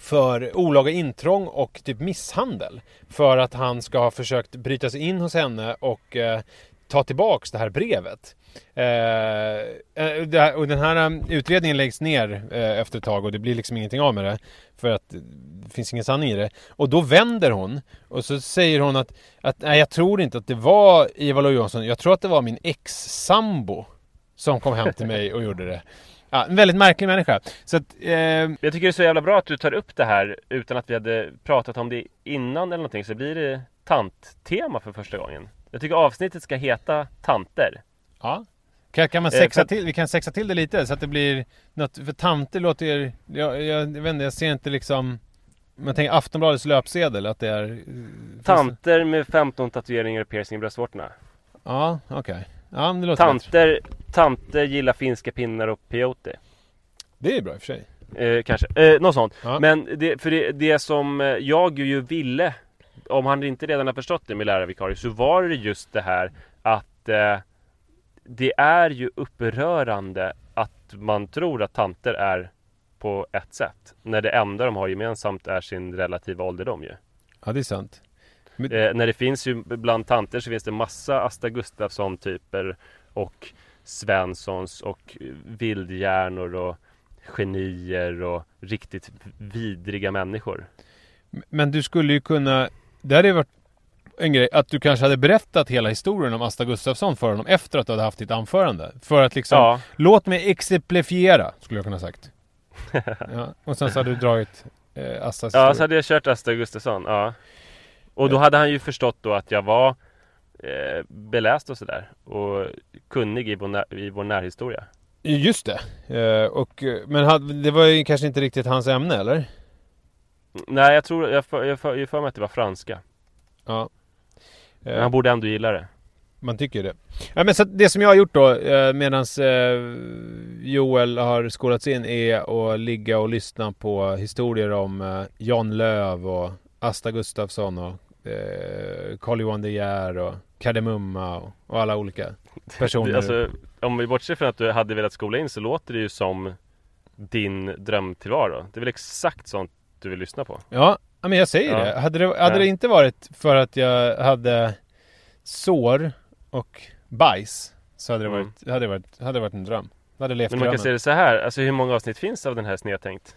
för olaga intrång och typ misshandel. För att han ska ha försökt bryta sig in hos henne och eh, ta tillbaks det här brevet. Eh, eh det här, och den här eh, utredningen läggs ner eh, efter ett tag och det blir liksom ingenting av med det. För att det finns ingen sanning i det. Och då vänder hon och så säger hon att, att nej, jag tror inte att det var Ivar Lo-Johansson. Jag tror att det var min ex-sambo som kom hem till mig och gjorde det. Ja, en väldigt märklig människa. Så att, eh, Jag tycker det är så jävla bra att du tar upp det här utan att vi hade pratat om det innan eller någonting så blir det tant-tema för första gången. Jag tycker avsnittet ska heta Tanter. Ja. Kan, kan man Eh, sexa för- till, vi kan sexa till det lite så att det blir något, för tanter låter jag, jag, vet inte, jag ser inte liksom man tänker Aftonbladets löpsedel att det är Tanter med 15 tatueringar och piercing i bröstvårtorna. Ja, okej. Ja, det låter bättre. Tanter, tanter gillar finska pinnar och peyote. Det är bra i och för sig. Eh, kanske, eh, något sånt. Ja. Men det, för det, det som eh, jag ju ville, om han inte redan har förstått det med lärarvikarie, så var det just det här att eh, det är ju upprörande att man tror att tanter är på ett sätt. När det enda de har gemensamt är sin relativa ålderdom ju. Ja, det är sant. Men- Eh, när det finns ju bland tanter så finns det massa Asta Gustafsson typer och Svenssons och vildhjärnor och genier och riktigt vidriga människor. Men du skulle ju kunna, det hade varit en grej, att du kanske hade berättat hela historien om Asta Gustafsson för honom efter att du hade haft ditt anförande. För att liksom, Ja. låt mig exemplifiera, skulle jag kunna sagt. ja. Och sen så hade du dragit eh, Astas Ja, så hade jag kört Asta Gustafsson, ja. Och då hade han ju förstått då att jag var eh, beläst och sådär och kunnig i vår, när, i vår närhistoria. Just det. Eh, och, eh, men det var ju kanske inte riktigt hans ämne, eller? Nej, jag tror, jag för, jag för, jag för mig att det var franska. Ja. Men Eh, han borde ändå gilla det. Man tycker det. Ja, men så det som jag har gjort då eh, medan eh, Joel har skolats in är att ligga och lyssna på historier om eh, Jan Löv och Asta Gustafsson och eh, Carl Johan De Geer och Kardemumma och, och alla olika personer. Alltså, om vi bortser från att du hade velat skola in så låter det ju som din drömtillvaro. Det är väl exakt sånt du vill lyssna på? Ja, men jag säger Ja. det. Hade, det. hade det inte varit för att jag hade sår och bajs så hade det Mm. varit, hade det varit, hade det varit en dröm. Jag hade levt Men man kan drömmen. säga det så här, alltså hur många avsnitt finns av den här snedtänkt?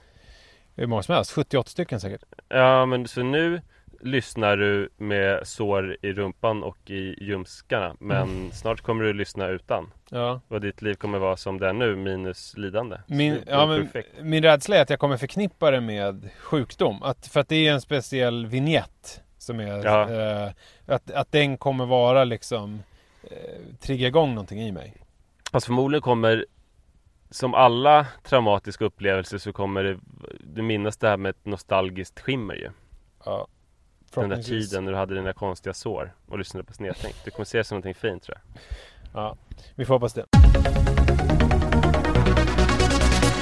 Hur många som helst, 78 stycken säkert. Ja, men så nu lyssnar du med sår i rumpan och i ljumskarna Men Mm. snart kommer du lyssna utan Ja. Och ditt liv kommer vara som det är nu minus lidande Min, ja, men, min rädsla är att jag kommer förknippa det med sjukdom. Att, för att det är en speciell vignett som är... Ja. Eh, att, att den kommer vara liksom... Eh, trigga igång någonting i mig. Fast förmodligen kommer Som alla traumatiska upplevelser så kommer det, du minnas det här med ett nostalgiskt skimmer ju Ja. Den där tiden när du hade dina konstiga sår och lyssnade på snedtänkt Du kommer se det som någonting fint tror jag. Ja, vi får hoppas det.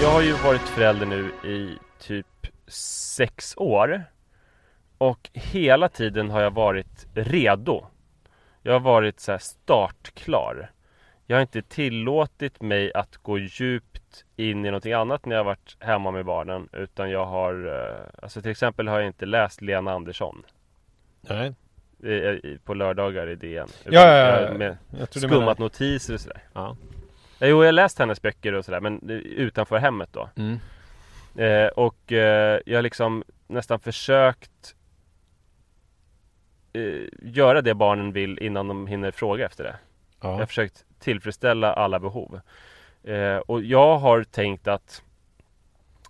Jag har ju varit förälder nu i typ sex år. Och hela tiden har jag varit redo. Jag har varit så här startklar. Jag har inte tillåtit mig att gå djupt in i någonting annat när jag har varit hemma med barnen Utan jag har eh, Alltså till exempel har jag inte läst Lena Andersson Nej. På lördagar i DN Ja, ja, ja. Med Jag du menar- skummat notiser och sådär Ja. Ja, Jo, jag har läst hennes böcker och sådär men utanför hemmet då Mm. Eh, och eh, jag har liksom nästan försökt eh, göra det barnen vill innan de hinner fråga efter det. Jag har Ja. försökt tillfredsställa alla behov. Eh, och jag har tänkt att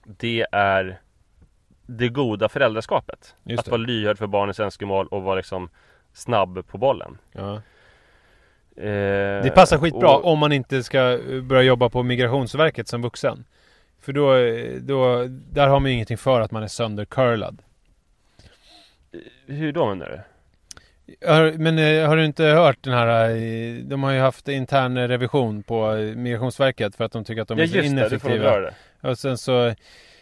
det är det goda föräldraskapet. Just att det. vara lyhörd för barnens önskemål och vara liksom snabb på bollen. ja. Eh, Det passar skitbra och- om man inte ska eh, börja jobba på Migrationsverket som vuxen. För då, eh, då där har man ju ingenting för att man är söndercurlad. Hur då menar du? Har, men eh, har du inte hört den här, eh, de har ju haft intern revision på eh, Migrationsverket för att de tycker att de ja är så just det, du får ineffektiva. det. Och sen så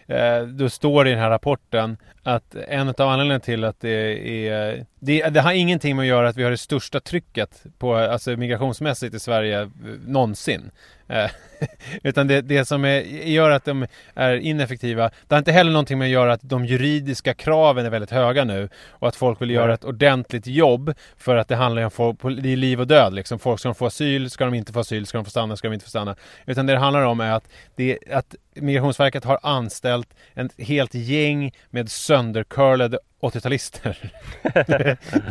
eh, Då står det i den här rapporten att en av anledningarna till att det är det, det har ingenting med att göra att vi har det största trycket på, alltså migrationsmässigt i Sverige eh, någonsin. Eh, Utan det, det som är, gör att de är ineffektiva Det har inte heller någonting med att göra att de juridiska kraven är väldigt höga nu Och att folk vill göra ett ordentligt jobb För att det handlar om folk, det är liv och död liksom. Folk ska de få asyl, ska de inte få asyl, ska de få stanna, ska de inte få stanna. Utan det det handlar om är att, det, att Migrationsverket har anställt ett helt gäng med söndercurlade 80-talister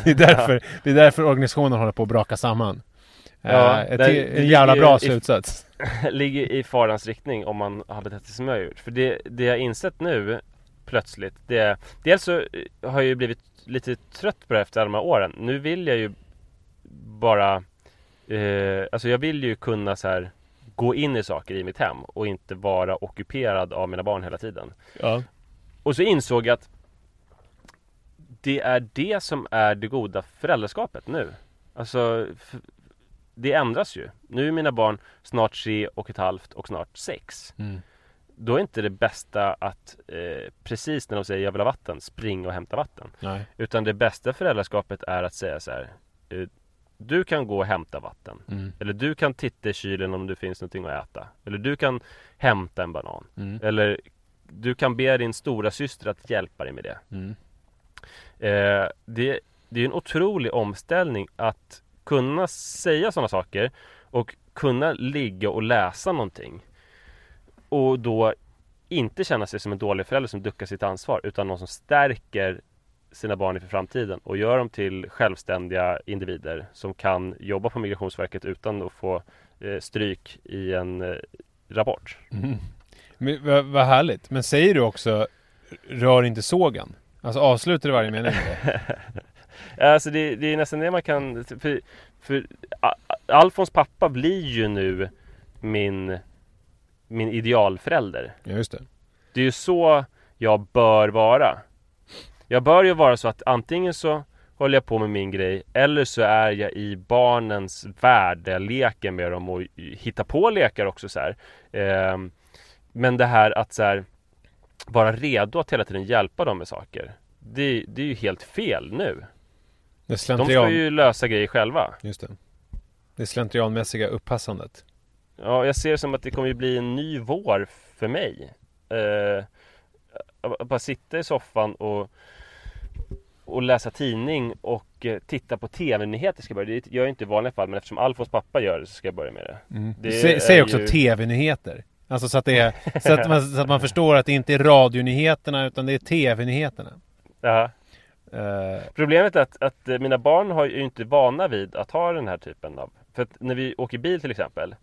det, är därför, det är därför organisationen håller på att braka samman Ja, Eh, ett, en jävla bra i- slutsats ligger i farans riktning om man har betett sig som jag har gjort. För det, det jag insett nu plötsligt, det är Dels så har jag ju blivit lite trött på det efter alla de här åren. Nu vill jag ju bara eh, Alltså jag vill ju kunna så här gå in i saker i mitt hem och inte vara ockuperad av mina barn hela tiden. Ja, Och så insåg jag att det är det som är det goda föräldraskapet nu. Alltså, det ändras ju. Nu är mina barn snart tre och ett halvt och snart sex. mm. Då är inte det bästa att eh, precis när de säger jag vill ha vatten, springa och hämta vatten. nej Utan det bästa föräldraskapet är att säga så här. Eh, du kan gå och hämta vatten. Mm. Eller du kan titta i kylen om det finns någonting att äta. Eller du kan hämta en banan. Mm. Eller du kan be din stora syster att hjälpa dig med det. Eh, det, det är en otrolig omställning att kunna säga sådana saker och kunna ligga och läsa någonting. Och då inte känna sig som en dålig förälder som duckar sitt ansvar utan någon som stärker sina barn inför framtiden och gör dem till självständiga individer som kan jobba på Migrationsverket utan att få eh, stryk i en eh, rapport. Mm. Men, vad, vad härligt. Men säger du också Rör inte sågen? Alltså avslutar du varje mening med det? Alltså det, det är nästan det man kan För, för Alfons pappa blir ju nu min Min idealförälder Ja, just det. Det är ju så jag bör vara Jag bör ju vara så att antingen så håller jag på med min grej eller så är jag i barnens värld där jag leker med dem och hittar på lekar också så här. Ehm, Men det här att så här, vara redo att hela tiden hjälpa dem med saker Det, det är ju helt fel nu Det De slentrian... ska ju lösa grejer själva Just det. Det slentrianmässiga upppassandet. Ja, jag ser det som att det kommer ju bli en ny vår för mig eh, Att bara sitta i soffan och och läsa tidning och eh, titta på tv-nyheter ska jag börja. Det gör jag inte i vanliga fall men eftersom Alfons pappa gör det så ska jag börja med det. Mm. Det säg också ju- tv-nyheter. Alltså så att, det är, så, att man, så att man förstår att det inte är radionyheterna utan det är tv-nyheterna. Ja. Eh, Problemet är att, att mina barn har ju inte vana vid att ha den här typen av För att när vi åker bil till exempel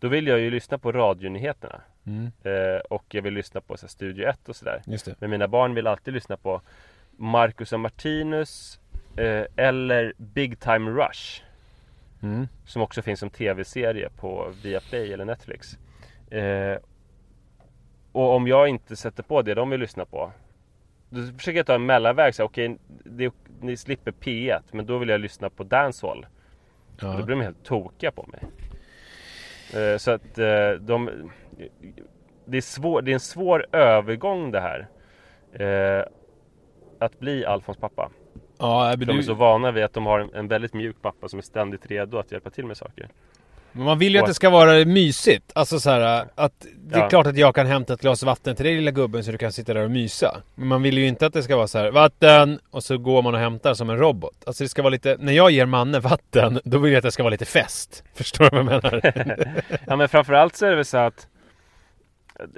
Då vill jag ju lyssna på radionyheterna mm, eh, Och jag vill lyssna på så här, Studio 1 och sådär. Men mina barn vill alltid lyssna på Marcus och Martinus eh, Eller Big Time Rush Mm. Som också finns som tv-serie på Viaplay eller Netflix eh, Och om jag inte sätter på det de vill lyssna på Då försöker jag ta en mellanväg okej det, Ni slipper P1 men då vill jag lyssna på dancehall. Och Då Ja. blir de helt tokiga på mig. Eh, Så att eh, de det är, svår, det är en svår övergång det här eh, Att bli Alfons pappa. Ja, De är du, så vana vid att de har en, en väldigt mjuk pappa som är ständigt redo att hjälpa till med saker men man vill ju att det ska vara mysigt. Alltså så här, att det är Ja. klart att jag kan hämta ett glas vatten till dig lilla gubben så du kan sitta där och mysa. Men man vill ju inte att det ska vara så här, vatten och så går man och hämtar som en robot. Alltså det ska vara lite, när jag ger Manne vatten, då vill jag att det ska vara lite fest. Förstår du vad jag menar? Ja men framförallt så är det väl så att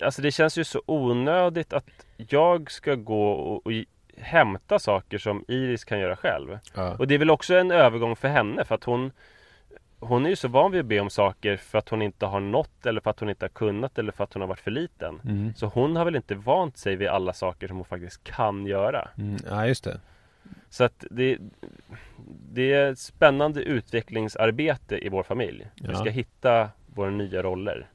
Alltså det känns ju så onödigt att jag ska gå och, och hämta saker som Iris kan göra själv. Ja. Och det är väl också en övergång för henne för att hon Hon är ju så van vid att be om saker för att hon inte har nått eller för att hon inte har kunnat eller för att hon har varit för liten. Mm. Så hon har väl inte vant sig vid alla saker som hon faktiskt kan göra. Mm, ja, just det. Så att det, det är ett spännande utvecklingsarbete i vår familj. Vi Ja. ska hitta våra nya roller.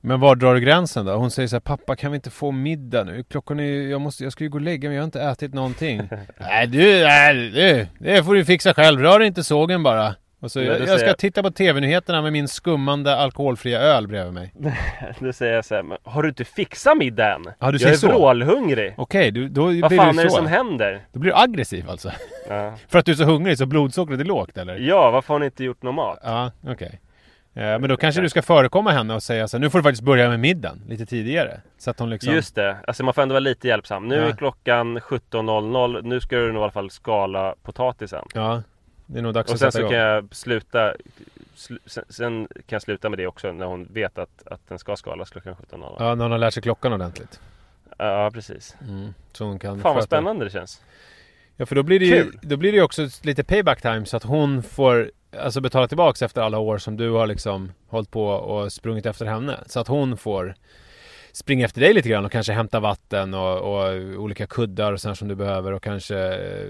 Men var drar du gränsen då? Hon säger så här, pappa kan vi inte få middag nu? Klockan är ju- jag, måste, jag ska ju gå och lägga mig, jag har inte ätit någonting. nej du, nej du, det får du fixa själv, rör inte sågen bara. Och så, Ja, jag, jag ska titta på tv-nyheterna med min skummande alkoholfria öl bredvid mig. Då säger jag så här, "Men har du inte fixat middag än? Ja, du jag är så. vrålhungrig! Okej, du, då Vad blir fan du är det så. som händer? Då blir du aggressiv alltså? Ja, För att du är så hungrig så blodsockret är lågt eller? ja varför har ni inte gjort någon mat? Ja, okej. Eh, Men då kanske du ska förekomma henne och säga så här, nu får du faktiskt börja med middagen lite tidigare. Så att hon liksom... Just det, alltså man får ändå vara lite hjälpsam. Nu Ja. är klockan 17.00, nu ska du nog i alla fall skala potatisen. Ja, det är nog dags Och att sen sätta så kan jag sluta sl- sen, sen kan jag sluta med det också när hon vet att, att den ska skalas klockan 17.00. Ja. När hon har lärt sig klockan ordentligt. ja, precis. Mm. Så hon kan Fan vad sköta- spännande det känns. Ja, för då blir det ju, Kul. då blir det också lite payback time så att hon får alltså betala tillbaks efter alla år som du har liksom hållit på och sprungit efter henne. Så att hon får springa efter dig lite grann och kanske hämta vatten och, och olika kuddar och sånt som du behöver och kanske eh,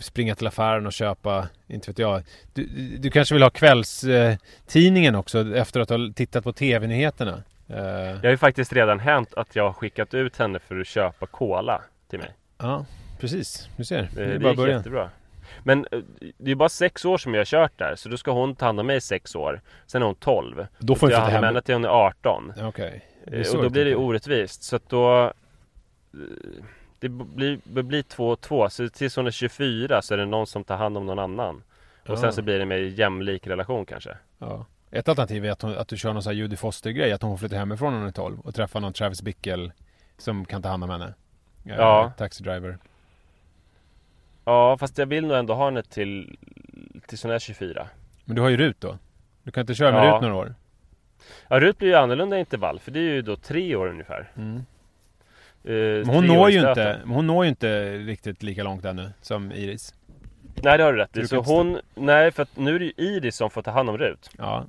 springa till affären och köpa, inte vet jag. Du, du kanske vill ha kvällstidningen eh, tidningen också efter att ha tittat på tv-nyheterna. Eh, Det har ju faktiskt redan hänt att jag har skickat ut henne för att köpa cola till mig. ja, precis. Du ser. Det, Det är det bara gick början. jättebra. Men eh, det är bara sex år som jag har kört där, så då ska hon ta hand om mig i sex år. Sen är hon 12. Då får jag om hem. henne till hon är 18. Okej. Eh, så Och då blir det orättvist. Så att då... eh, Det blir, det blir två. Så tills hon är 24 så är det någon som tar hand om någon annan. Och sen så blir det en mer jämlik relation kanske. Ja. Ett alternativ är att, hon, att du kör någon sån här Judy Foster-grej, att hon får flytta hemifrån när hon är 12 och träffa någon Travis Bickle som kan ta hand om henne. Eh, Ja. Taxi driver. Ja, fast jag vill nog ändå ha henne till, till sån här 24. Men du har ju Rut då. Du kan inte köra med Ja. Rut några år. Ja, Rut blir ju annorlunda intervall, för det är ju då tre år ungefär. Mm. Eh, hon når, ju inte, hon når ju inte riktigt lika långt ännu som Iris. Nej, det har du rätt i. Så hon... Nej, för att nu är det ju Iris som får ta hand om Rut. Ja,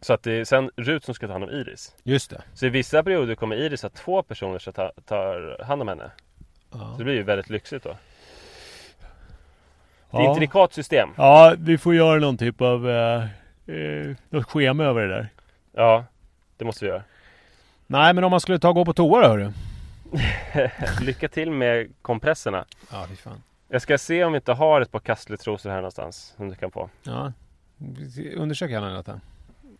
Så att det är sen Rut som ska ta hand om Iris. just det. Så i vissa perioder kommer Iris ha två personer som tar, tar hand om henne. Ja. Så det blir ju väldigt lyxigt då. Det är Ja. ett intrikat system. Ja, vi får göra någon typ av eh, eh, något schema över det där. Ja, det måste vi göra. Nej, men om man skulle ta och gå på toa då hörru. Lycka till med kompresserna. Ja, fy fan. Jag ska se om vi inte har ett par kastletrosor här någonstans som du kan få. Ja. Undersök gärna detta.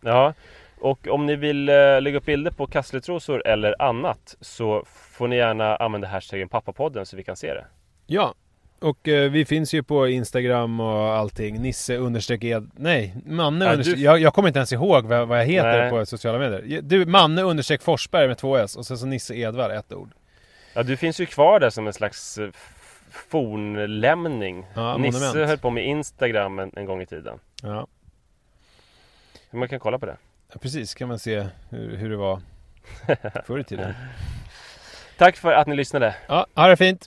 Ja, och om ni vill eh, lägga upp bilder på kastletrosor eller annat så får ni gärna använda hashtaggen pappapodden så vi kan se det. Ja, och eh, vi finns ju på Instagram och allting. Nisse understreck ed... Nej, Manne Ja, understreck... du- Jag, jag kommer inte ens ihåg vad, vad jag heter Nej. på sociala medier. Du, Manne understreck Forsberg med två S och sen så Nisse Edvard, ett ord. Ja, du finns ju kvar där som en slags eh, fornlämning. Ja, Nisse monument. höll på med Instagram en, en gång i tiden. Ja, Man kan kolla på det. precis. Kan man se hur, hur det var förr i tiden. Tack för att ni lyssnade. Ja, ha det fint!